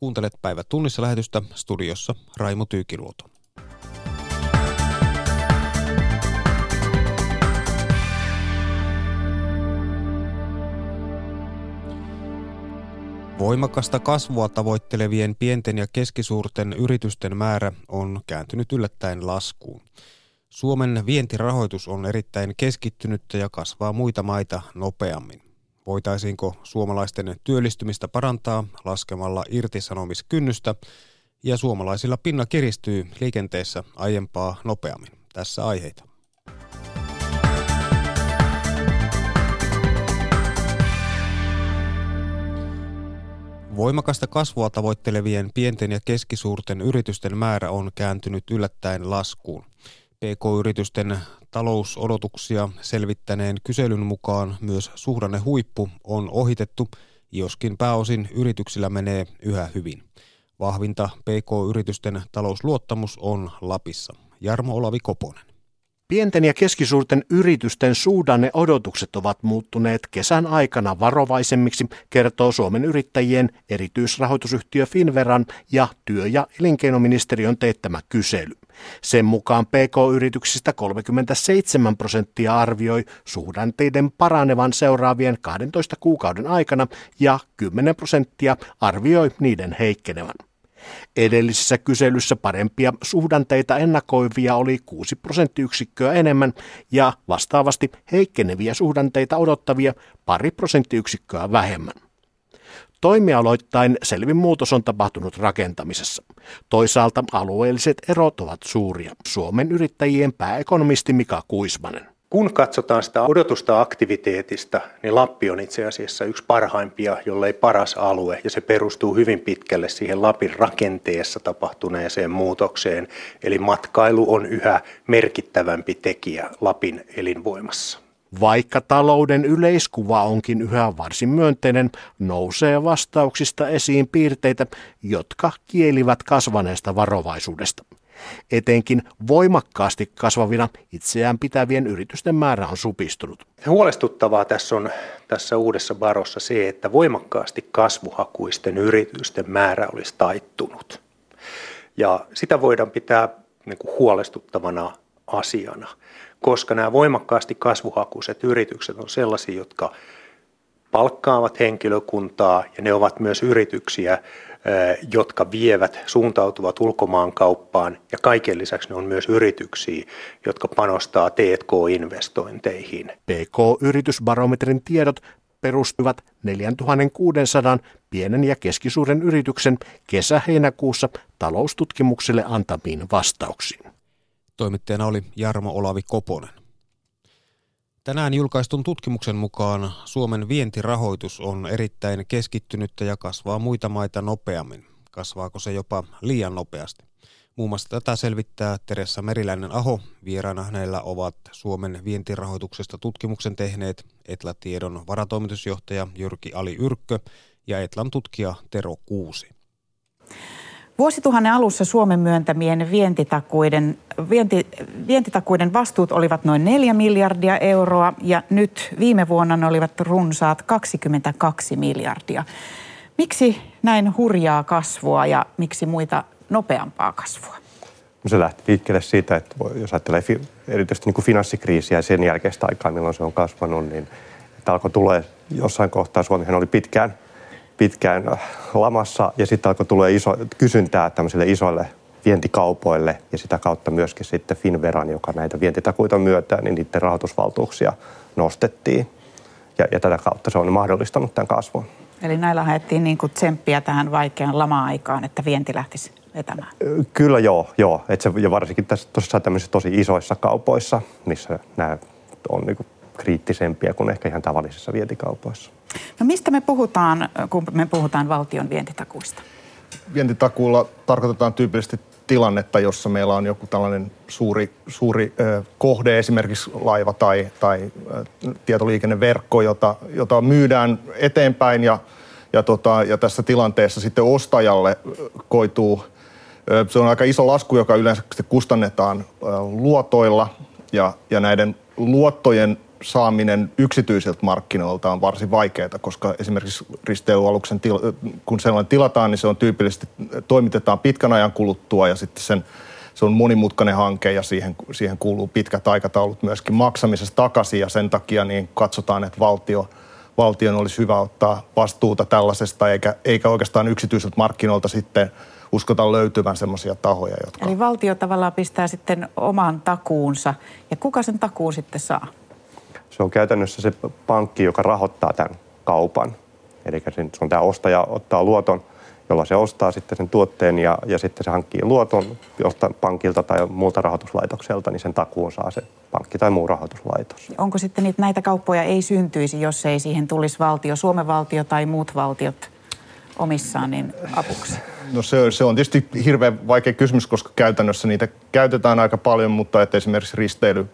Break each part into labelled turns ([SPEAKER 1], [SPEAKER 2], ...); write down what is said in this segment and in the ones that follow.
[SPEAKER 1] Kuuntelet päivä tunnissa lähetystä studiossa Raimo Tyykiluoto. Voimakasta kasvua tavoittelevien pienten ja keskisuurten yritysten määrä on kääntynyt yllättäen laskuun. Suomen vientirahoitus on erittäin keskittynyttä ja kasvaa muita maita nopeammin. Voitaisiinko suomalaisten työllistymistä parantaa laskemalla irtisanomiskynnystä ja suomalaisilla pinna kiristyy liikenteessä aiempaa nopeammin. Tässä aiheita. Voimakasta kasvua tavoittelevien pienten ja keskisuurten yritysten määrä on kääntynyt yllättäen laskuun. PK-yritysten talousodotuksia selvittäneen kyselyn mukaan myös suhdanne huippu on ohitettu, joskin pääosin yrityksillä menee yhä hyvin. Vahvinta PK-yritysten talousluottamus on Lapissa. Jarmo Olavi Koponen.
[SPEAKER 2] Pienten ja keskisuurten yritysten suhdanne odotukset ovat muuttuneet kesän aikana varovaisemmiksi, kertoo Suomen yrittäjien erityisrahoitusyhtiö Finveran ja työ- ja elinkeinoministeriön teettämä kysely. Sen mukaan PK-yrityksistä 37 prosenttia arvioi suhdanteiden paranevan seuraavien 12 kuukauden aikana ja 10 prosenttia arvioi niiden heikkenevän. Edellisessä kyselyssä parempia suhdanteita ennakoivia oli 6 prosenttiyksikköä enemmän ja vastaavasti heikkeneviä suhdanteita odottavia pari prosenttiyksikköä vähemmän. Toimialoittain selvin muutos on tapahtunut rakentamisessa. Toisaalta alueelliset erot ovat suuria. Suomen yrittäjien pääekonomisti Mika Kuismanen.
[SPEAKER 3] Kun katsotaan sitä odotusta aktiviteetista, niin Lappi on itse asiassa yksi parhaimpia, jollei paras alue, ja se perustuu hyvin pitkälle siihen Lapin rakenteessa tapahtuneeseen muutokseen. Eli matkailu on yhä merkittävämpi tekijä Lapin elinvoimassa.
[SPEAKER 2] Vaikka talouden yleiskuva onkin yhä varsin myönteinen, nousee vastauksista esiin piirteitä, jotka kielivät kasvaneesta varovaisuudesta. Etenkin voimakkaasti kasvavina itseään pitävien yritysten määrä on supistunut.
[SPEAKER 3] Huolestuttavaa tässä on tässä uudessa barossa se, että voimakkaasti kasvuhakuisten yritysten määrä olisi taittunut. Ja sitä voidaan pitää niin kuin huolestuttavana asiana, koska nämä voimakkaasti kasvuhakuiset yritykset on sellaisia, jotka palkkaavat henkilökuntaa ja ne ovat myös yrityksiä, jotka vievät, suuntautuvat ulkomaankauppaan ja kaiken lisäksi ne on myös yrityksiä, jotka panostaa T&K-investointeihin.
[SPEAKER 2] PK-yritysbarometrin tiedot perustuvat 4600 pienen ja keskisuuren yrityksen kesä-heinäkuussa taloustutkimukselle antamiin vastauksiin.
[SPEAKER 1] Toimittajana oli Jarmo Olavi Koponen. Tänään julkaistun tutkimuksen mukaan Suomen vientirahoitus on erittäin keskittynyttä ja kasvaa muita maita nopeammin. Kasvaako se jopa liian nopeasti? Muun muassa tätä selvittää Teressa Meriläinen-Aho. Vieraana hänellä ovat Suomen vientirahoituksesta tutkimuksen tehneet Etla-tiedon varatoimitusjohtaja Jyrki Ali Yrkkö ja Etlan tutkija Tero Kuusi.
[SPEAKER 4] Vuosituhannen alussa Suomen myöntämien vientitakuiden, vienti, vientitakuiden vastuut olivat noin 4 miljardia euroa ja nyt viime vuonna ne olivat runsaat 22 miljardia. Miksi näin hurjaa kasvua ja miksi muita nopeampaa kasvua?
[SPEAKER 5] Se lähti liikkeelle siitä, että jos ajattelee erityisesti niin kuin finanssikriisiä ja sen jälkeistä aikaa, milloin se on kasvanut, niin että alkoi tulee jossain kohtaa, Suomihan oli pitkään – pitkään lamassa ja sitten alkoi tulla iso, kysyntää tämmöisille isoille vientikaupoille ja sitä kautta myöskin sitten Finveran, joka näitä vientitakuita myötää, niin niiden rahoitusvaltuuksia nostettiin. Ja, ja tätä kautta se on mahdollistanut tämän kasvun.
[SPEAKER 4] Eli näillä haettiin niin kuin tsemppiä tähän vaikeaan lama-aikaan, että vienti lähtisi vetämään?
[SPEAKER 5] Kyllä joo, joo. Et se, ja varsinkin tässä tuossa tämmöisissä tosi isoissa kaupoissa, missä nämä on niin kuin kriittisempiä kuin ehkä ihan tavallisissa vientikaupoissa.
[SPEAKER 4] No mistä me puhutaan, kun me puhutaan valtion vientitakuista?
[SPEAKER 6] Vientitakuulla tarkoitetaan tyypillisesti tilannetta, jossa meillä on joku tällainen suuri, suuri ö, kohde, esimerkiksi laiva tai, tai ö, tietoliikenneverkko, jota, jota myydään eteenpäin ja, ja, tota, ja tässä tilanteessa sitten ostajalle koituu, ö, se on aika iso lasku, joka yleensä kustannetaan luotoilla ja, ja näiden luottojen saaminen yksityisiltä markkinoilta on varsin vaikeaa, koska esimerkiksi risteilyaluksen, til, kun sellainen tilataan, niin se on tyypillisesti, toimitetaan pitkän ajan kuluttua ja sitten sen, se on monimutkainen hanke ja siihen, siihen kuuluu pitkät aikataulut myöskin maksamisesta takaisin ja sen takia niin katsotaan, että valtio, valtion olisi hyvä ottaa vastuuta tällaisesta eikä, eikä oikeastaan yksityisiltä markkinoilta sitten – uskota löytyvän semmoisia tahoja, jotka...
[SPEAKER 4] Eli valtio tavallaan pistää sitten oman takuunsa. Ja kuka sen takuun sitten saa?
[SPEAKER 5] Se on käytännössä se pankki, joka rahoittaa tämän kaupan. Eli se on tämä ostaja ottaa luoton, jolla se ostaa sitten sen tuotteen ja, ja sitten se hankkii luoton jostain pankilta tai muulta rahoituslaitokselta, niin sen takuun saa se pankki tai muu rahoituslaitos.
[SPEAKER 4] Onko sitten niitä, näitä kauppoja ei syntyisi, jos ei siihen tulisi valtio, Suomen valtio tai muut valtiot omissaan niin apuksi?
[SPEAKER 6] No se, se on tietysti hirveän vaikea kysymys, koska käytännössä niitä käytetään aika paljon, mutta että esimerkiksi risteily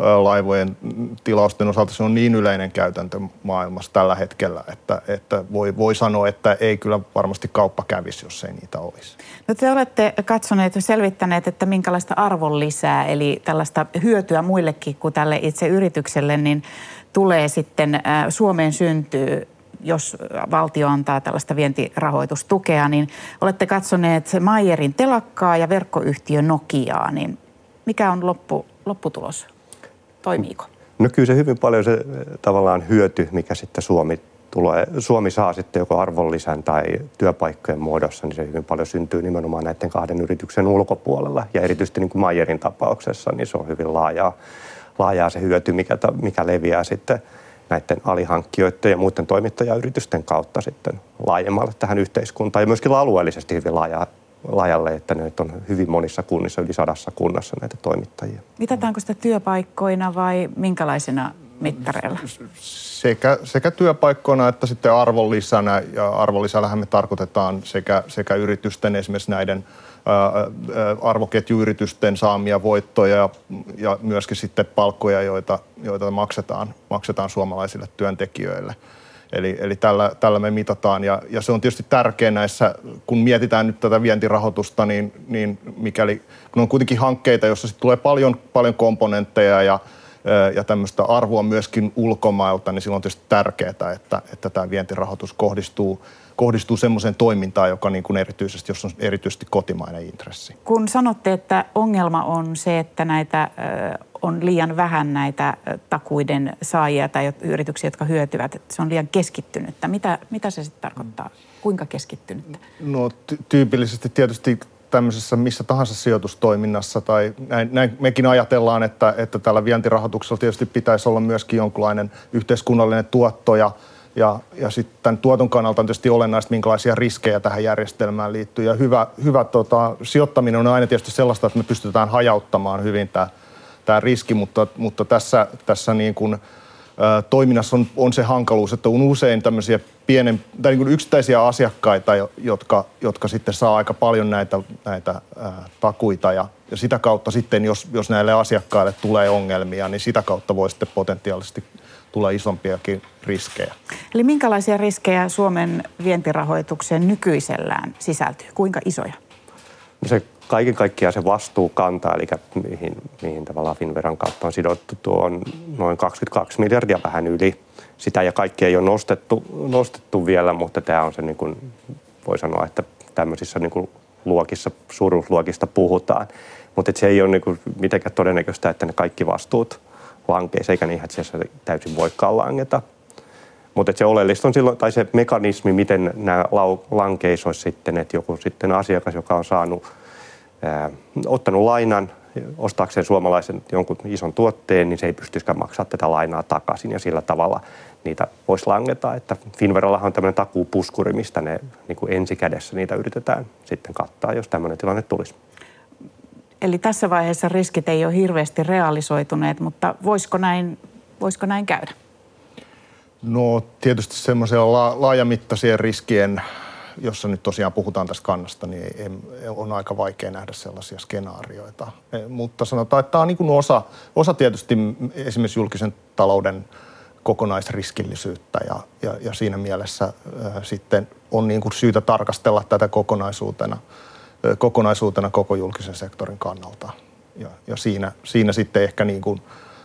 [SPEAKER 6] laivojen tilausten osalta se on niin yleinen käytäntö maailmassa tällä hetkellä, että, että voi, voi sanoa, että ei kyllä varmasti kauppa kävisi, jos ei niitä olisi.
[SPEAKER 4] No te olette katsoneet ja selvittäneet, että minkälaista arvon lisää, eli tällaista hyötyä muillekin kuin tälle itse yritykselle, niin tulee sitten Suomeen syntyy jos valtio antaa tällaista vientirahoitustukea, niin olette katsoneet Mayerin telakkaa ja verkkoyhtiö Nokiaa, niin mikä on loppu, lopputulos? Toimiiko?
[SPEAKER 5] No kyllä se hyvin paljon se tavallaan hyöty, mikä sitten Suomi tulee, Suomi saa sitten joko arvonlisän tai työpaikkojen muodossa, niin se hyvin paljon syntyy nimenomaan näiden kahden yrityksen ulkopuolella. Ja erityisesti niin kuin Mayerin tapauksessa, niin se on hyvin laajaa, laajaa se hyöty, mikä, mikä leviää sitten – näiden alihankkijoiden ja muiden toimittajayritysten kautta sitten laajemmalle tähän yhteiskuntaan ja myöskin alueellisesti hyvin laaja, laajalle, että ne on hyvin monissa kunnissa, yli sadassa kunnassa näitä toimittajia.
[SPEAKER 4] Mitataanko sitä työpaikkoina vai minkälaisena mittareilla?
[SPEAKER 6] Sekä, sekä työpaikkoina että sitten arvonlisänä ja arvonlisällähän me tarkoitetaan sekä, sekä yritysten esimerkiksi näiden arvoketjuyritysten saamia voittoja ja myöskin sitten palkkoja, joita, joita maksetaan, maksetaan suomalaisille työntekijöille. Eli, eli tällä, tällä me mitataan ja, ja se on tietysti tärkeää näissä, kun mietitään nyt tätä vientirahoitusta, niin, niin mikäli, kun on kuitenkin hankkeita, joissa tulee paljon, paljon komponentteja ja, ja tämmöistä arvoa myöskin ulkomailta, niin silloin on tietysti tärkeää, että, että tämä vientirahoitus kohdistuu kohdistuu semmoiseen toimintaan, joka niin kuin erityisesti, jos on erityisesti kotimainen intressi.
[SPEAKER 4] Kun sanotte, että ongelma on se, että näitä on liian vähän näitä takuiden saajia tai yrityksiä, jotka hyötyvät, että se on liian keskittynyttä. Mitä, mitä se sitten tarkoittaa? Kuinka keskittynyttä?
[SPEAKER 6] No ty- tyypillisesti tietysti tämmöisessä missä tahansa sijoitustoiminnassa tai näin, näin mekin ajatellaan, että, että tällä vientirahoituksella tietysti pitäisi olla myöskin jonkinlainen yhteiskunnallinen tuotto ja ja, ja sitten tuoton kannalta on tietysti olennaista, minkälaisia riskejä tähän järjestelmään liittyy. Ja hyvä, hyvä tota, sijoittaminen on aina tietysti sellaista, että me pystytään hajauttamaan hyvin tämä, tämä riski, mutta, mutta tässä, tässä niin kuin, ä, toiminnassa on, on se hankaluus, että on usein tämmöisiä pienen, tai niin kuin yksittäisiä asiakkaita, jotka, jotka sitten saa aika paljon näitä, näitä ä, takuita ja, ja sitä kautta sitten, jos, jos näille asiakkaille tulee ongelmia, niin sitä kautta voi sitten potentiaalisesti tulla isompiakin riskejä.
[SPEAKER 4] Eli minkälaisia riskejä Suomen vientirahoitukseen nykyisellään sisältyy? Kuinka isoja?
[SPEAKER 5] No se kaiken kaikkiaan se vastuu kantaa, eli mihin, mihin tavallaan Finveran kautta on sidottu, tuo on noin 22 miljardia vähän yli. Sitä ja kaikki ei ole nostettu, nostettu vielä, mutta tämä on se, niin kuin, voi sanoa, että tämmöisissä niin kuin luokissa, suuruusluokista puhutaan. Mutta se ei ole niin kuin mitenkään todennäköistä, että ne kaikki vastuut lankeissa, eikä niin, että se täysin voikaan langeta. Mutta se oleellista on silloin, tai se mekanismi, miten nämä lankeissa olisi sitten, että joku sitten asiakas, joka on saanut, ää, ottanut lainan ostaakseen suomalaisen jonkun ison tuotteen, niin se ei pystyisikään maksaa tätä lainaa takaisin ja sillä tavalla niitä voisi langeta. Että Finverallahan on tämmöinen takuupuskuri, mistä ne niin kuin ensikädessä niitä yritetään sitten kattaa, jos tämmöinen tilanne tulisi.
[SPEAKER 4] Eli tässä vaiheessa riskit ei ole hirveästi realisoituneet, mutta voisiko näin, voisiko näin käydä?
[SPEAKER 6] No tietysti semmoisia la- laajamittaisien riskien, jossa nyt tosiaan puhutaan tästä kannasta, niin ei, on aika vaikea nähdä sellaisia skenaarioita. E, mutta sanotaan, että tämä on niin osa, osa tietysti esimerkiksi julkisen talouden kokonaisriskillisyyttä ja, ja, ja siinä mielessä ää, sitten on niin kuin syytä tarkastella tätä kokonaisuutena – kokonaisuutena koko julkisen sektorin kannalta. Ja, ja siinä, siinä sitten ehkä niin kuin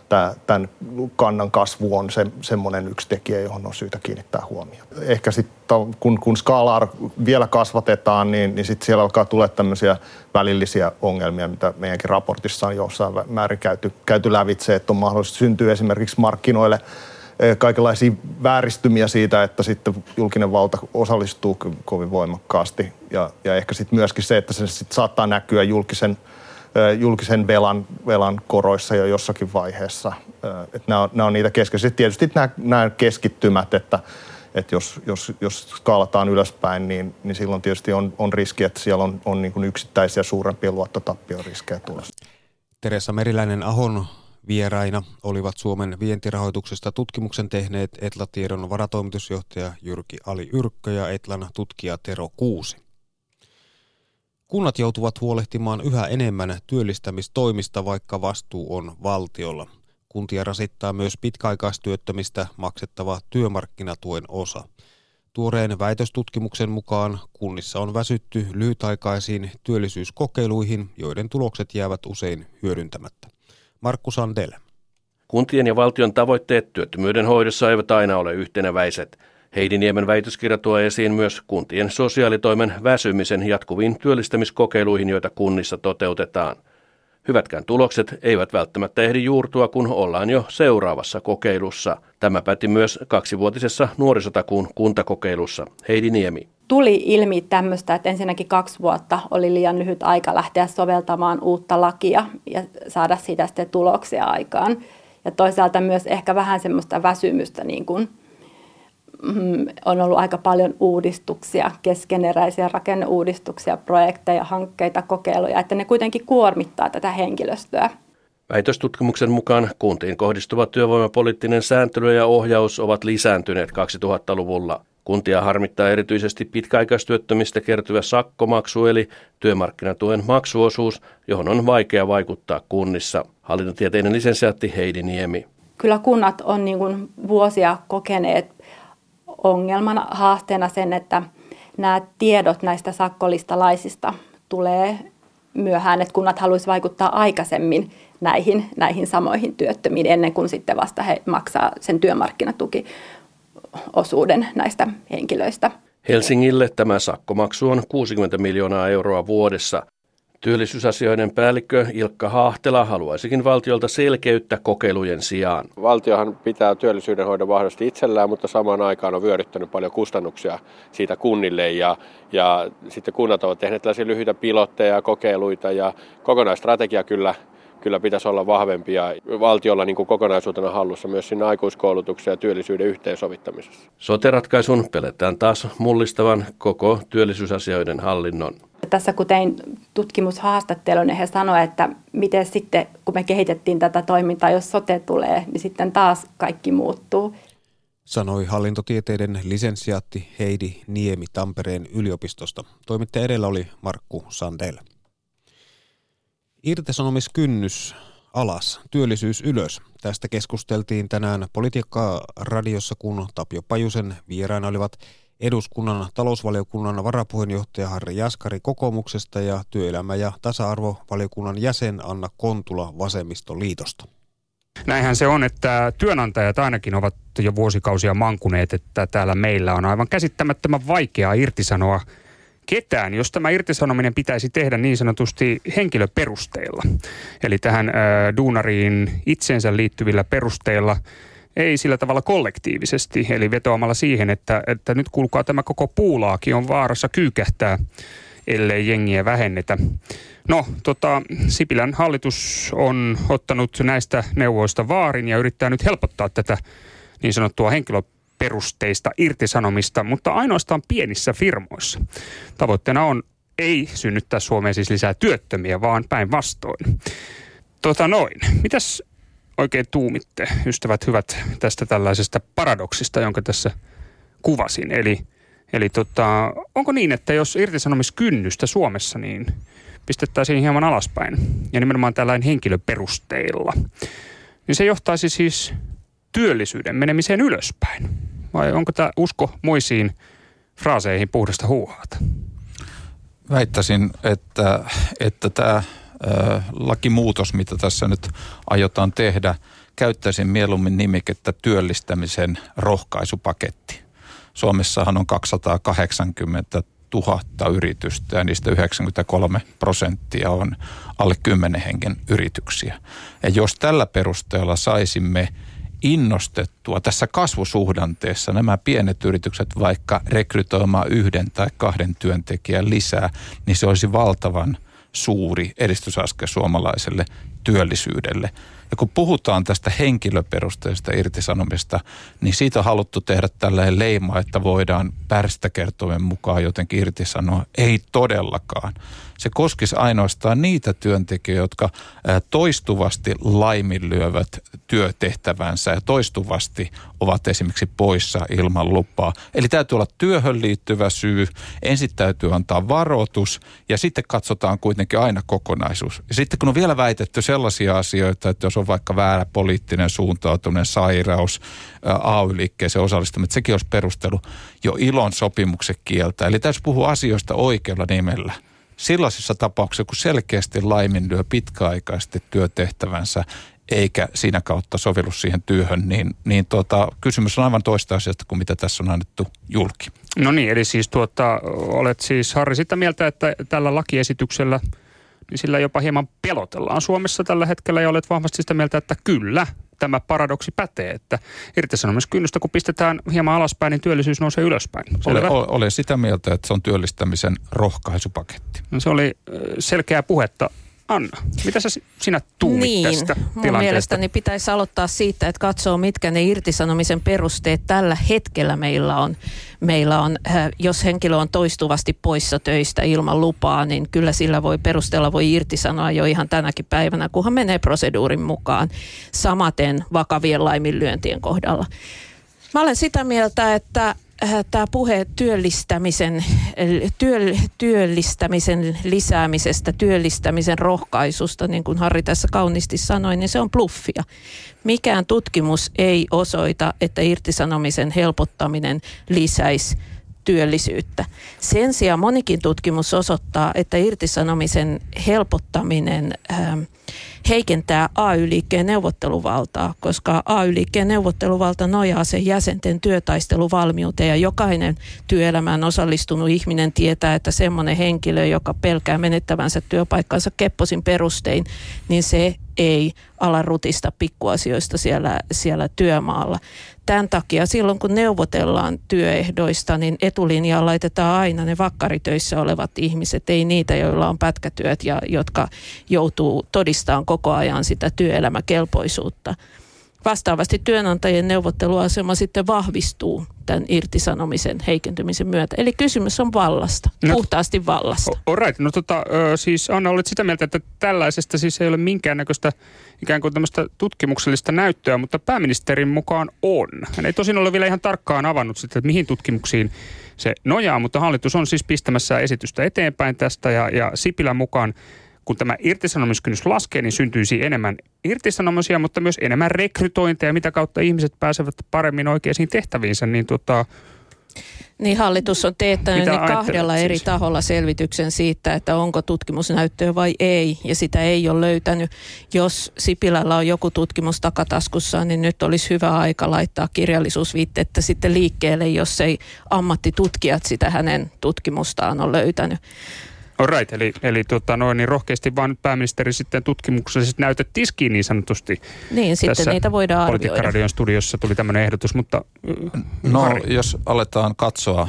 [SPEAKER 6] tämän kannan kasvu on se, semmoinen yksi tekijä, johon on syytä kiinnittää huomioon. Ehkä sitten kun, kun skaalaa vielä kasvatetaan, niin, niin sitten siellä alkaa tulla tämmöisiä välillisiä ongelmia, mitä meidänkin raportissa on jossain määrin käyty, käyty lävitse, että on mahdollista syntyä esimerkiksi markkinoille eh, kaikenlaisia vääristymiä siitä, että sitten julkinen valta osallistuu kovin voimakkaasti. Ja, ja ehkä sitten myöskin se, että se sitten saattaa näkyä julkisen julkisen velan, velan koroissa jo jossakin vaiheessa. Että nämä, on, nämä on niitä keskeisiä. Tietysti nämä, nämä keskittymät, että, että jos, jos, jos skaalataan ylöspäin, niin, niin silloin tietysti on, on riski, että siellä on, on niin kuin yksittäisiä suurempia luottotappioriskejä tulossa.
[SPEAKER 1] Teresa Meriläinen Ahon vieraina olivat Suomen vientirahoituksesta tutkimuksen tehneet Etla-tiedon varatoimitusjohtaja Jyrki Ali Yrkkö ja Etlan tutkija Tero Kuusi. Kunnat joutuvat huolehtimaan yhä enemmän työllistämistoimista, vaikka vastuu on valtiolla. Kuntia rasittaa myös pitkäaikaistyöttömistä maksettava työmarkkinatuen osa. Tuoreen väitöstutkimuksen mukaan kunnissa on väsytty lyhytaikaisiin työllisyyskokeiluihin, joiden tulokset jäävät usein hyödyntämättä. Markku Sandel.
[SPEAKER 7] Kuntien ja valtion tavoitteet työttömyyden hoidossa eivät aina ole yhteneväiset – Heidi Niemen väitöskirja tuo esiin myös kuntien sosiaalitoimen väsymisen jatkuviin työllistämiskokeiluihin, joita kunnissa toteutetaan. Hyvätkään tulokset eivät välttämättä ehdi juurtua, kun ollaan jo seuraavassa kokeilussa. Tämä päti myös kaksivuotisessa nuorisotakuun kuntakokeilussa. Heidi Niemi.
[SPEAKER 8] Tuli ilmi tämmöistä, että ensinnäkin kaksi vuotta oli liian lyhyt aika lähteä soveltamaan uutta lakia ja saada siitä sitten tuloksia aikaan. Ja toisaalta myös ehkä vähän semmoista väsymystä niin kuin on ollut aika paljon uudistuksia, keskeneräisiä rakenneuudistuksia, projekteja, hankkeita, kokeiluja, että ne kuitenkin kuormittaa tätä henkilöstöä.
[SPEAKER 7] Väitöstutkimuksen mukaan kuntiin kohdistuva työvoimapoliittinen sääntely ja ohjaus ovat lisääntyneet 2000-luvulla. Kuntia harmittaa erityisesti pitkäaikaistyöttömistä kertyvä sakkomaksu eli työmarkkinatuen maksuosuus, johon on vaikea vaikuttaa kunnissa. Hallintotieteinen lisensiaatti Heidi Niemi.
[SPEAKER 8] Kyllä kunnat on niin kuin vuosia kokeneet ongelmana, haasteena sen, että nämä tiedot näistä sakkolistalaisista tulee myöhään, että kunnat haluaisivat vaikuttaa aikaisemmin näihin, näihin samoihin työttömiin ennen kuin sitten vasta he maksaa sen työmarkkinatukiosuuden näistä henkilöistä.
[SPEAKER 7] Helsingille tämä sakkomaksu on 60 miljoonaa euroa vuodessa. Työllisyysasioiden päällikkö Ilkka Hahtela haluaisikin valtiolta selkeyttä kokeilujen sijaan.
[SPEAKER 9] Valtiohan pitää työllisyyden hoidon vahvasti itsellään, mutta samaan aikaan on vyöryttänyt paljon kustannuksia siitä kunnille ja, ja sitten kunnat ovat tehneet tällaisia lyhyitä pilotteja ja kokeiluita ja kokonaistrategia kyllä kyllä pitäisi olla vahvempia valtiolla niin kuin kokonaisuutena hallussa myös siinä aikuiskoulutuksen ja työllisyyden yhteensovittamisessa.
[SPEAKER 7] Sote-ratkaisun peletään taas mullistavan koko työllisyysasioiden hallinnon.
[SPEAKER 8] Tässä kun tein tutkimushaastattelun, niin he sanoivat, että miten sitten, kun me kehitettiin tätä toimintaa, jos sote tulee, niin sitten taas kaikki muuttuu.
[SPEAKER 1] Sanoi hallintotieteiden lisensiaatti Heidi Niemi Tampereen yliopistosta. Toimittaja edellä oli Markku Sandel. Irtisanomiskynnys alas, työllisyys ylös. Tästä keskusteltiin tänään Politiikka-radiossa, kun Tapio Pajusen vieraina olivat eduskunnan talousvaliokunnan varapuheenjohtaja Harri Jaskari kokoomuksesta ja työelämä- ja tasa-arvovaliokunnan jäsen Anna Kontula vasemmistoliitosta.
[SPEAKER 10] Näinhän se on, että työnantajat ainakin ovat jo vuosikausia mankuneet, että täällä meillä on aivan käsittämättömän vaikeaa irtisanoa ketään, jos tämä irtisanominen pitäisi tehdä niin sanotusti henkilöperusteilla. Eli tähän äh, duunariin itsensä liittyvillä perusteilla ei sillä tavalla kollektiivisesti, eli vetoamalla siihen, että, että nyt kuulkaa tämä koko puulaaki on vaarassa kyykähtää, ellei jengiä vähennetä. No, tota, Sipilän hallitus on ottanut näistä neuvoista vaarin ja yrittää nyt helpottaa tätä niin sanottua henkilöperusteista irtisanomista, mutta ainoastaan pienissä firmoissa. Tavoitteena on ei synnyttää Suomeen siis lisää työttömiä, vaan päinvastoin. Tota noin. Mitäs oikein tuumitte, ystävät hyvät, tästä tällaisesta paradoksista, jonka tässä kuvasin. Eli, eli tota, onko niin, että jos irtisanomiskynnystä Suomessa, niin pistettäisiin hieman alaspäin, ja nimenomaan tällainen henkilöperusteilla, niin se johtaisi siis työllisyyden menemiseen ylöspäin. Vai onko tämä usko muisiin fraaseihin puhdasta huuhaata?
[SPEAKER 11] Väittäisin, että, että tämä lakimuutos, mitä tässä nyt aiotaan tehdä, käyttäisin mieluummin nimikettä työllistämisen rohkaisupaketti. Suomessahan on 280 000 yritystä ja niistä 93 prosenttia on alle 10 hengen yrityksiä. Ja jos tällä perusteella saisimme innostettua tässä kasvusuhdanteessa nämä pienet yritykset vaikka rekrytoimaan yhden tai kahden työntekijän lisää, niin se olisi valtavan suuri edistysaskel suomalaiselle työllisyydelle. Ja kun puhutaan tästä henkilöperusteista irtisanomista, niin siitä on haluttu tehdä tällainen leima, että voidaan pärstäkertoimen mukaan jotenkin irtisanoa. Ei todellakaan. Se koskisi ainoastaan niitä työntekijöitä, jotka toistuvasti laiminlyövät työtehtävänsä ja toistuvasti ovat esimerkiksi poissa ilman lupaa. Eli täytyy olla työhön liittyvä syy, ensin täytyy antaa varoitus ja sitten katsotaan kuitenkin aina kokonaisuus. Ja sitten kun on vielä väitetty sellaisia asioita, että jos on vaikka väärä poliittinen suuntautuminen, sairaus, AY-liikkeeseen osallistuminen, sekin olisi perustelu jo ilon sopimuksen kieltä. Eli täytyy puhua asioista oikealla nimellä sellaisissa tapauksissa, kun selkeästi laiminlyö pitkäaikaisesti työtehtävänsä, eikä siinä kautta sovellu siihen työhön, niin, niin tuota, kysymys on aivan toista asiasta kuin mitä tässä on annettu julki.
[SPEAKER 10] No niin, eli siis tuota, olet siis Harri sitä mieltä, että tällä lakiesityksellä sillä jopa hieman pelotellaan Suomessa tällä hetkellä ja olet vahvasti sitä mieltä, että kyllä, tämä paradoksi pätee, että irtisanomiskynnystä kun pistetään hieman alaspäin, niin työllisyys nousee ylöspäin.
[SPEAKER 11] Olen, olen sitä mieltä, että se on työllistämisen rohkaisupaketti.
[SPEAKER 10] No se oli selkeää puhetta Anna, mitä sä sinä tuumit
[SPEAKER 12] niin,
[SPEAKER 10] tästä
[SPEAKER 12] tilanteesta? Mun mielestäni pitäisi aloittaa siitä, että katsoo mitkä ne irtisanomisen perusteet tällä hetkellä meillä on. Meillä on, äh, jos henkilö on toistuvasti poissa töistä ilman lupaa, niin kyllä sillä voi perustella, voi irtisanoa jo ihan tänäkin päivänä, kunhan menee proseduurin mukaan. Samaten vakavien laiminlyöntien kohdalla. Mä olen sitä mieltä, että tämä puhe työllistämisen, työ, työllistämisen lisäämisestä, työllistämisen rohkaisusta, niin kuin Harri tässä kauniisti sanoi, niin se on bluffia. Mikään tutkimus ei osoita, että irtisanomisen helpottaminen lisäisi työllisyyttä. Sen sijaan monikin tutkimus osoittaa, että irtisanomisen helpottaminen ähm, heikentää AY-liikkeen neuvotteluvaltaa, koska AY-liikkeen neuvotteluvalta nojaa sen jäsenten työtaisteluvalmiuteen ja jokainen työelämään osallistunut ihminen tietää, että semmoinen henkilö, joka pelkää menettävänsä työpaikkansa kepposin perustein, niin se ei ala rutista pikkuasioista siellä, siellä työmaalla. Tämän takia silloin kun neuvotellaan työehdoista, niin etulinjaan laitetaan aina ne vakkaritöissä olevat ihmiset, ei niitä, joilla on pätkätyöt ja jotka joutuu todistamaan koko ajan sitä työelämäkelpoisuutta. Vastaavasti työnantajien neuvotteluasema sitten vahvistuu tämän irtisanomisen heikentymisen myötä. Eli kysymys on vallasta, no, puhtaasti vallasta.
[SPEAKER 10] All right. No tota, siis Anna, olet sitä mieltä, että tällaisesta siis ei ole minkäännäköistä ikään kuin tämmöistä tutkimuksellista näyttöä, mutta pääministerin mukaan on. Hän ei tosin ole vielä ihan tarkkaan avannut sitä, että mihin tutkimuksiin se nojaa, mutta hallitus on siis pistämässä esitystä eteenpäin tästä ja, ja Sipilän mukaan kun tämä irtisanomiskynnys laskee, niin syntyisi enemmän irtisanomisia, mutta myös enemmän rekrytointeja, mitä kautta ihmiset pääsevät paremmin oikeisiin tehtäviinsä, niin tota,
[SPEAKER 12] niin hallitus on teettänyt niin kahdella siis? eri taholla selvityksen siitä, että onko tutkimusnäyttöä vai ei, ja sitä ei ole löytänyt. Jos Sipilällä on joku tutkimus takataskussa, niin nyt olisi hyvä aika laittaa kirjallisuusviitteettä sitten liikkeelle, jos ei ammattitutkijat sitä hänen tutkimustaan ole löytänyt.
[SPEAKER 10] Right, eli, eli tota noin, niin rohkeasti vaan nyt pääministeri sitten tutkimuksellisesti näytet tiskiin niin sanotusti.
[SPEAKER 12] Niin, sitten niitä voidaan arvioida.
[SPEAKER 10] studiossa tuli tämmöinen ehdotus, mutta...
[SPEAKER 11] No, Harri. jos aletaan katsoa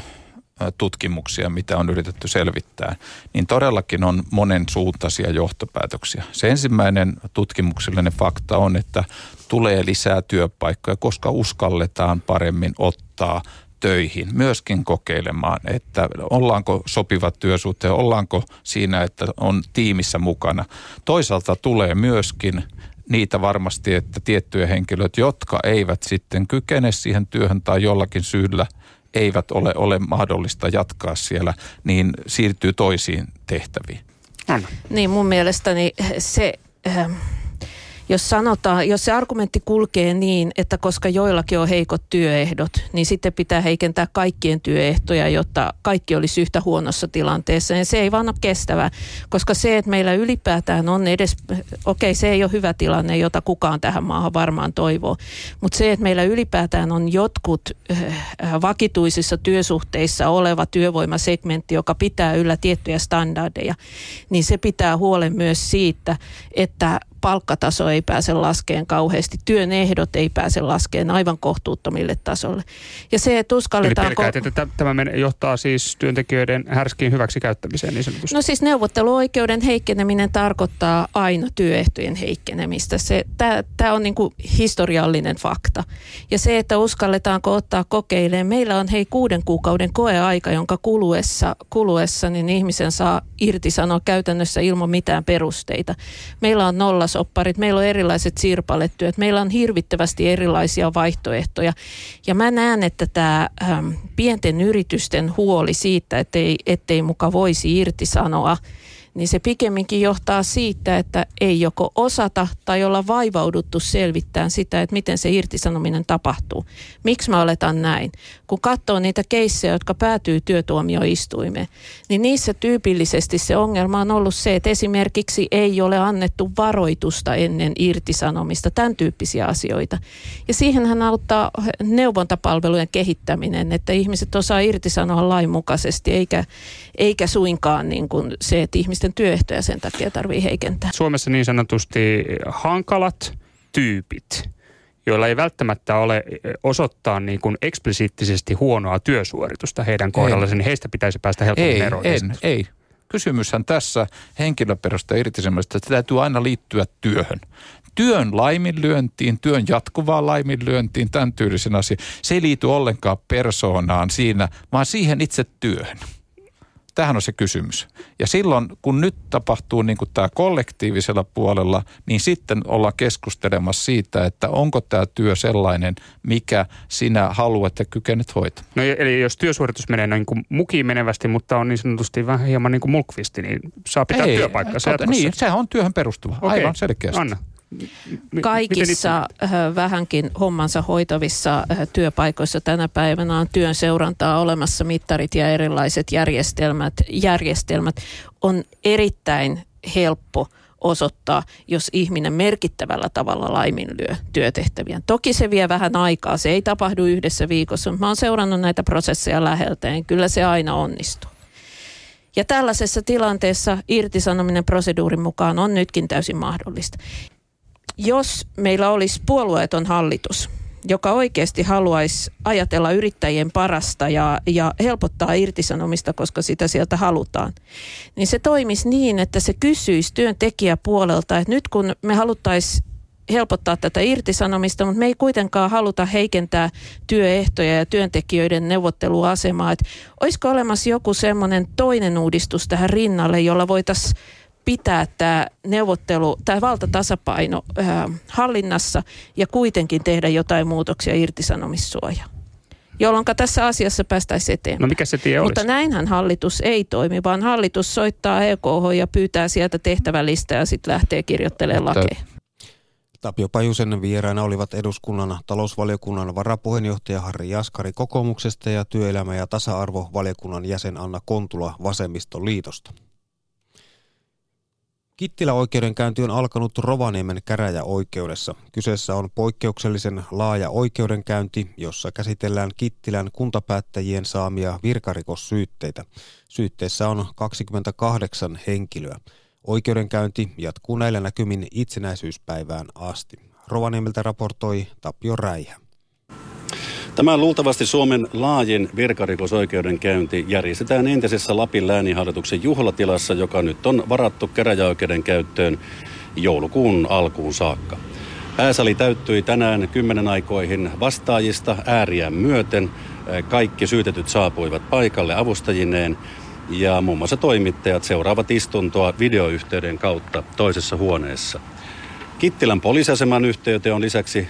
[SPEAKER 11] tutkimuksia, mitä on yritetty selvittää, niin todellakin on monen suuntaisia johtopäätöksiä. Se ensimmäinen tutkimuksellinen fakta on, että tulee lisää työpaikkoja, koska uskalletaan paremmin ottaa töihin, myöskin kokeilemaan, että ollaanko sopivat työsuhteet, ollaanko siinä, että on tiimissä mukana. Toisaalta tulee myöskin niitä varmasti, että tiettyjä henkilöt, jotka eivät sitten kykene siihen työhön tai jollakin syyllä eivät ole, ole mahdollista jatkaa siellä, niin siirtyy toisiin tehtäviin.
[SPEAKER 12] Niin mun mielestäni se... Äh, Jos sanotaan, jos se argumentti kulkee niin, että koska joillakin on heikot työehdot, niin sitten pitää heikentää kaikkien työehtoja, jotta kaikki olisi yhtä huonossa tilanteessa. Ja se ei vaan ole kestävää, koska se, että meillä ylipäätään on edes, okei se ei ole hyvä tilanne, jota kukaan tähän maahan varmaan toivoo, mutta se, että meillä ylipäätään on jotkut äh, vakituisissa työsuhteissa oleva työvoimasegmentti, joka pitää yllä tiettyjä standardeja, niin se pitää huolen myös siitä, että palkkataso ei pääse laskeen kauheasti, työn ehdot ei pääse laskeen aivan kohtuuttomille tasolle. Ja se, että uskalletaanko...
[SPEAKER 10] Eli pelkäät, että tämä johtaa siis työntekijöiden härskiin hyväksikäyttämiseen niin sanotusti?
[SPEAKER 12] No siis neuvotteluoikeuden heikkeneminen tarkoittaa aina työehtojen heikkenemistä. Tämä on niin kuin historiallinen fakta. Ja se, että uskalletaanko ottaa kokeileen, meillä on hei kuuden kuukauden koeaika, jonka kuluessa, kuluessa niin ihmisen saa irtisanoa käytännössä ilman mitään perusteita. Meillä on nolla opparit, meillä on erilaiset sirpaletyöt, meillä on hirvittävästi erilaisia vaihtoehtoja. Ja mä näen, että tämä pienten yritysten huoli siitä, ettei, ettei muka voisi irtisanoa – niin se pikemminkin johtaa siitä, että ei joko osata tai olla vaivauduttu selvittämään sitä, että miten se irtisanominen tapahtuu. Miksi mä oletan näin? Kun katsoo niitä keissejä, jotka päätyy työtuomioistuimeen, niin niissä tyypillisesti se ongelma on ollut se, että esimerkiksi ei ole annettu varoitusta ennen irtisanomista, tämän tyyppisiä asioita. Ja siihenhän auttaa neuvontapalvelujen kehittäminen, että ihmiset osaa irtisanoa lainmukaisesti, eikä, eikä suinkaan niin kuin se, että ihmisten työehtoja sen takia tarvii heikentää.
[SPEAKER 10] Suomessa niin sanotusti hankalat tyypit, joilla ei välttämättä ole osoittaa niin kuin eksplisiittisesti huonoa työsuoritusta heidän kohdallaan, niin heistä pitäisi päästä helpommin
[SPEAKER 11] ei,
[SPEAKER 10] eroon.
[SPEAKER 11] En, ei, Kysymyshän tässä henkilöperusta irtisanomisesta, että täytyy aina liittyä työhön työn laiminlyöntiin, työn jatkuvaan laiminlyöntiin, tämän tyylisen asian. Se ei liity ollenkaan persoonaan siinä, vaan siihen itse työhön. Tähän on se kysymys. Ja silloin, kun nyt tapahtuu niin kuin tämä kollektiivisella puolella, niin sitten ollaan keskustelemassa siitä, että onko tämä työ sellainen, mikä sinä haluat ja kykenet hoitaa.
[SPEAKER 10] No eli jos työsuoritus menee niin kuin mukiin menevästi, mutta on niin sanotusti vähän hieman niin kuin mulkvisti, niin saa pitää Ei, työpaikkaa
[SPEAKER 11] Niin, sehän on työhön perustuva, okay. aivan selkeästi.
[SPEAKER 10] Anna.
[SPEAKER 12] Kaikissa vähänkin hommansa hoitavissa työpaikoissa tänä päivänä on työn seurantaa olemassa, mittarit ja erilaiset järjestelmät. Järjestelmät on erittäin helppo osoittaa, jos ihminen merkittävällä tavalla laiminlyö työtehtäviä. Toki se vie vähän aikaa, se ei tapahdu yhdessä viikossa, mutta mä oon seurannut näitä prosesseja läheltä, niin kyllä se aina onnistuu. Ja tällaisessa tilanteessa irtisanominen proseduurin mukaan on nytkin täysin mahdollista jos meillä olisi puolueeton hallitus, joka oikeasti haluaisi ajatella yrittäjien parasta ja, ja helpottaa irtisanomista, koska sitä sieltä halutaan, niin se toimisi niin, että se kysyisi työntekijäpuolelta, että nyt kun me haluttaisiin helpottaa tätä irtisanomista, mutta me ei kuitenkaan haluta heikentää työehtoja ja työntekijöiden neuvotteluasemaa. Että olisiko olemassa joku semmoinen toinen uudistus tähän rinnalle, jolla voitaisiin pitää tämä neuvottelu, tämä valtatasapaino äh, hallinnassa ja kuitenkin tehdä jotain muutoksia irtisanomissuojaan jolloin tässä asiassa päästäisiin eteenpäin.
[SPEAKER 10] No mikä se tie
[SPEAKER 12] Mutta olisi? näinhän hallitus ei toimi, vaan hallitus soittaa EKH ja pyytää sieltä tehtävälistä ja sitten lähtee kirjoittelemaan lakeja.
[SPEAKER 1] Tapio Pajusen vieraana olivat eduskunnan talousvaliokunnan varapuheenjohtaja Harri Jaskari kokoomuksesta ja työelämä- ja tasa-arvovaliokunnan jäsen Anna Kontula Vasemmistoliitosta. Kittilä-oikeudenkäynti on alkanut Rovaniemen käräjäoikeudessa. Kyseessä on poikkeuksellisen laaja oikeudenkäynti, jossa käsitellään Kittilän kuntapäättäjien saamia virkarikossyytteitä. Syytteessä on 28 henkilöä. Oikeudenkäynti jatkuu näillä näkymin itsenäisyyspäivään asti. Rovaniemeltä raportoi Tapio Räihä.
[SPEAKER 13] Tämä luultavasti Suomen laajin virkarikosoikeudenkäynti järjestetään entisessä Lapin lääninhallituksen juhlatilassa, joka nyt on varattu käräjäoikeuden käyttöön joulukuun alkuun saakka. Pääsali täyttyi tänään kymmenen aikoihin vastaajista ääriään myöten. Kaikki syytetyt saapuivat paikalle avustajineen ja muun muassa toimittajat seuraavat istuntoa videoyhteyden kautta toisessa huoneessa. Kittilän poliisiaseman yhteyteen on lisäksi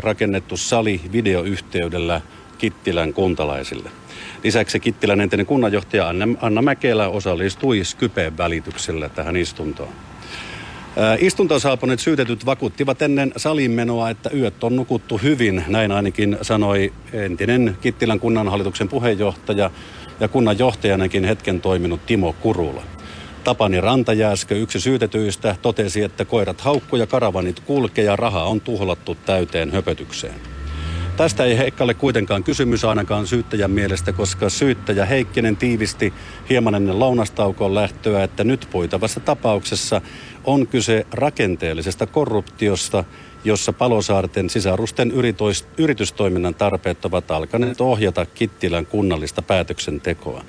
[SPEAKER 13] rakennettu sali videoyhteydellä Kittilän kuntalaisille. Lisäksi Kittilän entinen kunnanjohtaja Anna Mäkelä osallistui Skypeen välityksellä tähän istuntoon. Istuntoon saapuneet syytetyt vakuuttivat ennen salinmenoa, että yöt on nukuttu hyvin. Näin ainakin sanoi entinen Kittilän kunnanhallituksen puheenjohtaja ja kunnan johtajanakin hetken toiminut Timo Kurula. Tapani Rantajääskö, yksi syytetyistä, totesi, että koirat haukku ja karavanit kulkee ja raha on tuhlattu täyteen höpötykseen. Tästä ei Heikkalle kuitenkaan kysymys ainakaan syyttäjän mielestä, koska syyttäjä Heikkinen tiivisti hieman ennen lounastaukoon lähtöä, että nyt puitavassa tapauksessa on kyse rakenteellisesta korruptiosta, jossa Palosaarten sisarusten yritystoiminnan tarpeet ovat alkaneet ohjata Kittilän kunnallista päätöksentekoa.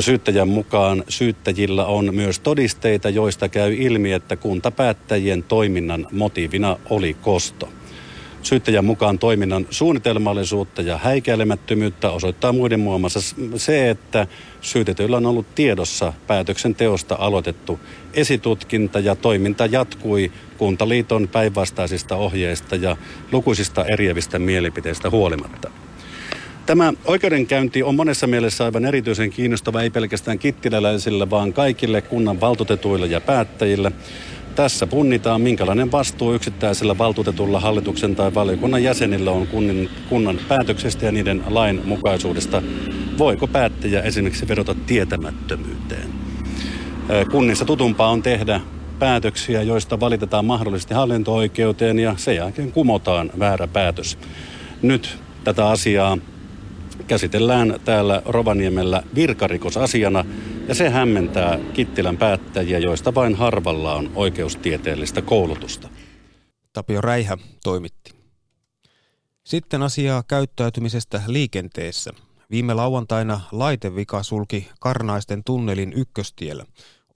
[SPEAKER 13] Syyttäjän mukaan syyttäjillä on myös todisteita, joista käy ilmi, että kuntapäättäjien toiminnan motiivina oli kosto. Syyttäjän mukaan toiminnan suunnitelmallisuutta ja häikäilemättömyyttä osoittaa muiden muassa se, että syytetyillä on ollut tiedossa päätöksenteosta aloitettu esitutkinta ja toiminta jatkui Kuntaliiton päinvastaisista ohjeista ja lukuisista eriävistä mielipiteistä huolimatta. Tämä oikeudenkäynti on monessa mielessä aivan erityisen kiinnostava ei pelkästään kittiläläisille, vaan kaikille kunnan valtuutetuille ja päättäjille. Tässä punnitaan, minkälainen vastuu yksittäisellä valtuutetulla hallituksen tai valiokunnan jäsenillä on kunnin, kunnan päätöksestä ja niiden lainmukaisuudesta. Voiko päättäjä esimerkiksi vedota tietämättömyyteen? Kunnissa tutumpaa on tehdä päätöksiä, joista valitetaan mahdollisesti hallinto-oikeuteen ja sen jälkeen kumotaan väärä päätös. Nyt tätä asiaa käsitellään täällä Rovaniemellä virkarikosasiana ja se hämmentää Kittilän päättäjiä, joista vain harvalla on oikeustieteellistä koulutusta.
[SPEAKER 1] Tapio Räihä toimitti. Sitten asiaa käyttäytymisestä liikenteessä. Viime lauantaina laitevika sulki Karnaisten tunnelin ykköstiellä.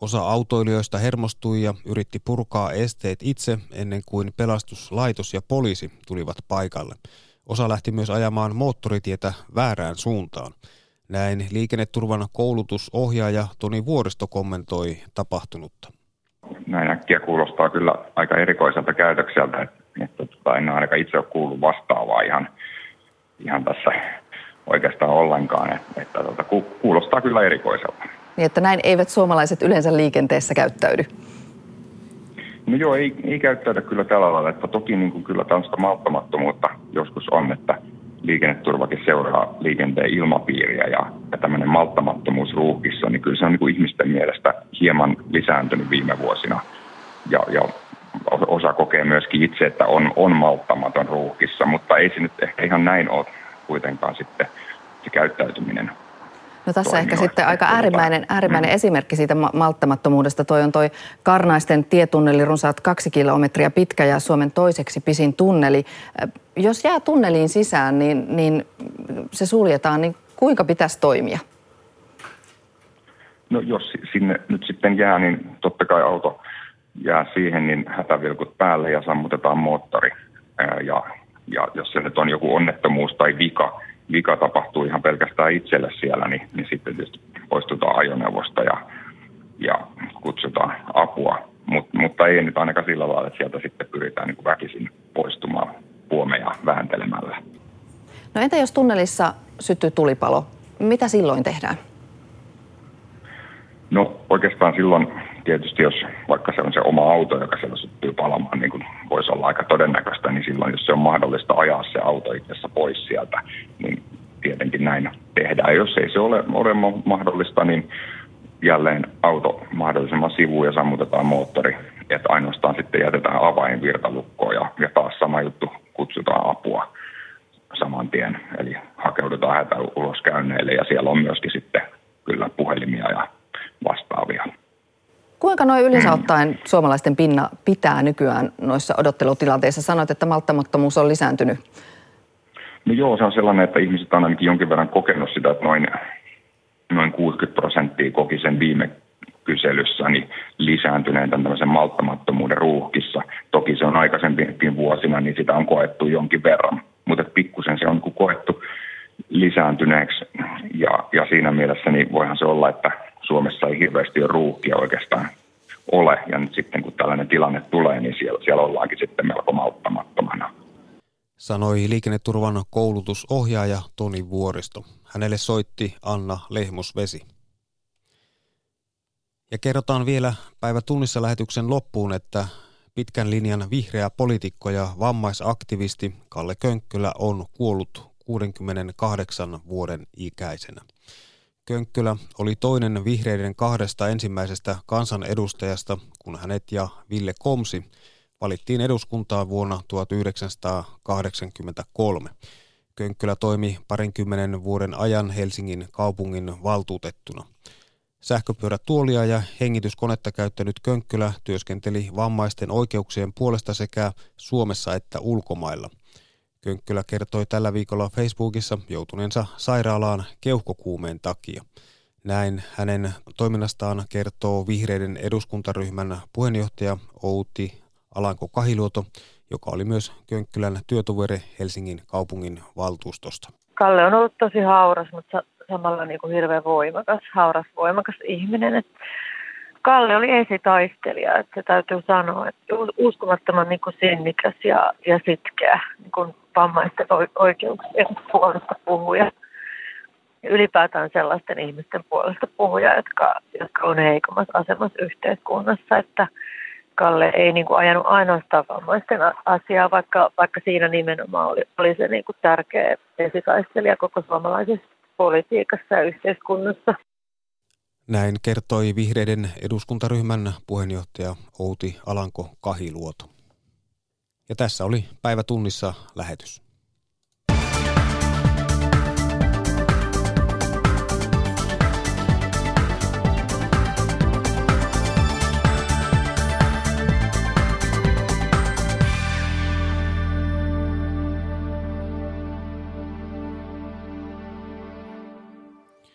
[SPEAKER 1] Osa autoilijoista hermostui ja yritti purkaa esteet itse ennen kuin pelastuslaitos ja poliisi tulivat paikalle. Osa lähti myös ajamaan moottoritietä väärään suuntaan. Näin liikenneturvan koulutusohjaaja Toni Vuoristo kommentoi tapahtunutta.
[SPEAKER 14] Näin äkkiä kuulostaa kyllä aika erikoiselta käytökseltä, että, että tota, en ainakaan itse ole kuullut vastaavaa ihan, ihan tässä oikeastaan ollenkaan, että, että tota, kuulostaa kyllä erikoiselta.
[SPEAKER 15] Niin, että näin eivät suomalaiset yleensä liikenteessä käyttäydy?
[SPEAKER 14] No joo, ei, ei käyttäydy kyllä tällä lailla, että toki niin kuin kyllä tällaista malttamattomuutta joskus on, että liikenneturvakin seuraa liikenteen ilmapiiriä ja, ja tämmöinen malttamattomuus ruuhkissa, niin kyllä se on niin kuin ihmisten mielestä hieman lisääntynyt viime vuosina. Ja, ja osa kokee myöskin itse, että on, on malttamaton ruuhkissa, mutta ei se nyt ehkä ihan näin ole kuitenkaan sitten se käyttäytyminen.
[SPEAKER 15] No tässä ehkä sitten aika äärimmäinen, äärimmäinen mm. esimerkki siitä malttamattomuudesta. Toi on toi Karnaisten tietunneli runsaat kaksi kilometriä pitkä ja Suomen toiseksi pisin tunneli. Jos jää tunneliin sisään, niin, niin se suljetaan, niin kuinka pitäisi toimia?
[SPEAKER 14] No jos sinne nyt sitten jää, niin totta kai auto jää siihen, niin hätävilkut päälle ja sammutetaan moottori. Ja, ja jos se nyt on joku onnettomuus tai vika, vika tapahtuu ihan pelkästään itselle siellä, niin, niin sitten tietysti poistutaan ajoneuvosta ja, ja kutsutaan apua. Mut, mutta ei nyt ainakaan sillä lailla, että sieltä sitten pyritään niin väkisin poistumaan puomeja vääntelemällä.
[SPEAKER 15] No entä jos tunnelissa syttyy tulipalo? Mitä silloin tehdään?
[SPEAKER 14] No oikeastaan silloin tietysti jos vaikka se on se oma auto, joka siellä syttyy palamaan, niin kuin voisi olla aika todennäköistä, niin silloin jos se on mahdollista ajaa se auto itse pois sieltä, niin tietenkin näin tehdään. Jos ei se ole, ole mahdollista, niin jälleen auto mahdollisimman sivuun ja sammutetaan moottori, että ainoastaan sitten jätetään avain virtalukkoon ja, ja taas sama juttu, kutsutaan apua saman tien. Eli hakeudutaan hätä ulos käynneille ja siellä on myöskin sitten kyllä puhelimia ja vastaavia.
[SPEAKER 15] Kuinka noin yleensä ottaen suomalaisten pinna pitää nykyään noissa odottelutilanteissa? Sanoit, että malttamattomuus on lisääntynyt.
[SPEAKER 14] No joo, se on sellainen, että ihmiset on ainakin jonkin verran kokenut sitä, että noin, noin 60 prosenttia koki sen viime kyselyssä niin lisääntyneen tämmöisen malttamattomuuden ruuhkissa. Toki se on aikaisempiin vuosina, niin sitä on koettu jonkin verran, mutta pikkusen se on koettu lisääntyneeksi ja, ja siinä mielessä niin voihan se olla, että Suomessa ei hirveästi ole ruuhkia oikeastaan ole. Ja nyt sitten kun tällainen tilanne tulee, niin siellä, siellä ollaankin sitten melko malttamattomana.
[SPEAKER 1] Sanoi liikenneturvan koulutusohjaaja Toni Vuoristo. Hänelle soitti Anna Lehmusvesi. Ja kerrotaan vielä päivä tunnissa lähetyksen loppuun, että pitkän linjan vihreä poliitikko ja vammaisaktivisti Kalle Könkkylä on kuollut 68 vuoden ikäisenä. Könkkylä oli toinen vihreiden kahdesta ensimmäisestä kansanedustajasta, kun hänet ja Ville Komsi valittiin eduskuntaan vuonna 1983. Könkkylä toimi parinkymmenen vuoden ajan Helsingin kaupungin valtuutettuna. Sähköpyörätuolia ja hengityskonetta käyttänyt Könkkylä työskenteli vammaisten oikeuksien puolesta sekä Suomessa että ulkomailla. Könkkylä kertoi tällä viikolla Facebookissa joutuneensa sairaalaan keuhkokuumeen takia. Näin hänen toiminnastaan kertoo vihreiden eduskuntaryhmän puheenjohtaja Outi Alanko Kahiluoto, joka oli myös Könkkylän työtoveri Helsingin kaupungin valtuustosta.
[SPEAKER 16] Kalle on ollut tosi hauras, mutta samalla niin kuin hirveän voimakas, hauras, voimakas ihminen. Et Kalle oli esitaistelija, että se täytyy sanoa, että uskomattoman niin kuin sinnikäs ja, ja sitkeä niin kuin vammaisten oikeuksien puolesta puhuja. Ja ylipäätään sellaisten ihmisten puolesta puhuja, jotka, jotka on heikommassa asemassa yhteiskunnassa, että Kalle ei niin kuin ajanut ainoastaan vammaisten asiaa, vaikka, vaikka siinä nimenomaan oli, oli se niin kuin tärkeä esitaistelija koko suomalaisessa politiikassa ja yhteiskunnassa.
[SPEAKER 1] Näin kertoi vihreiden eduskuntaryhmän puheenjohtaja Outi Alanko Kahiluoto. Ja tässä oli päivä tunnissa lähetys.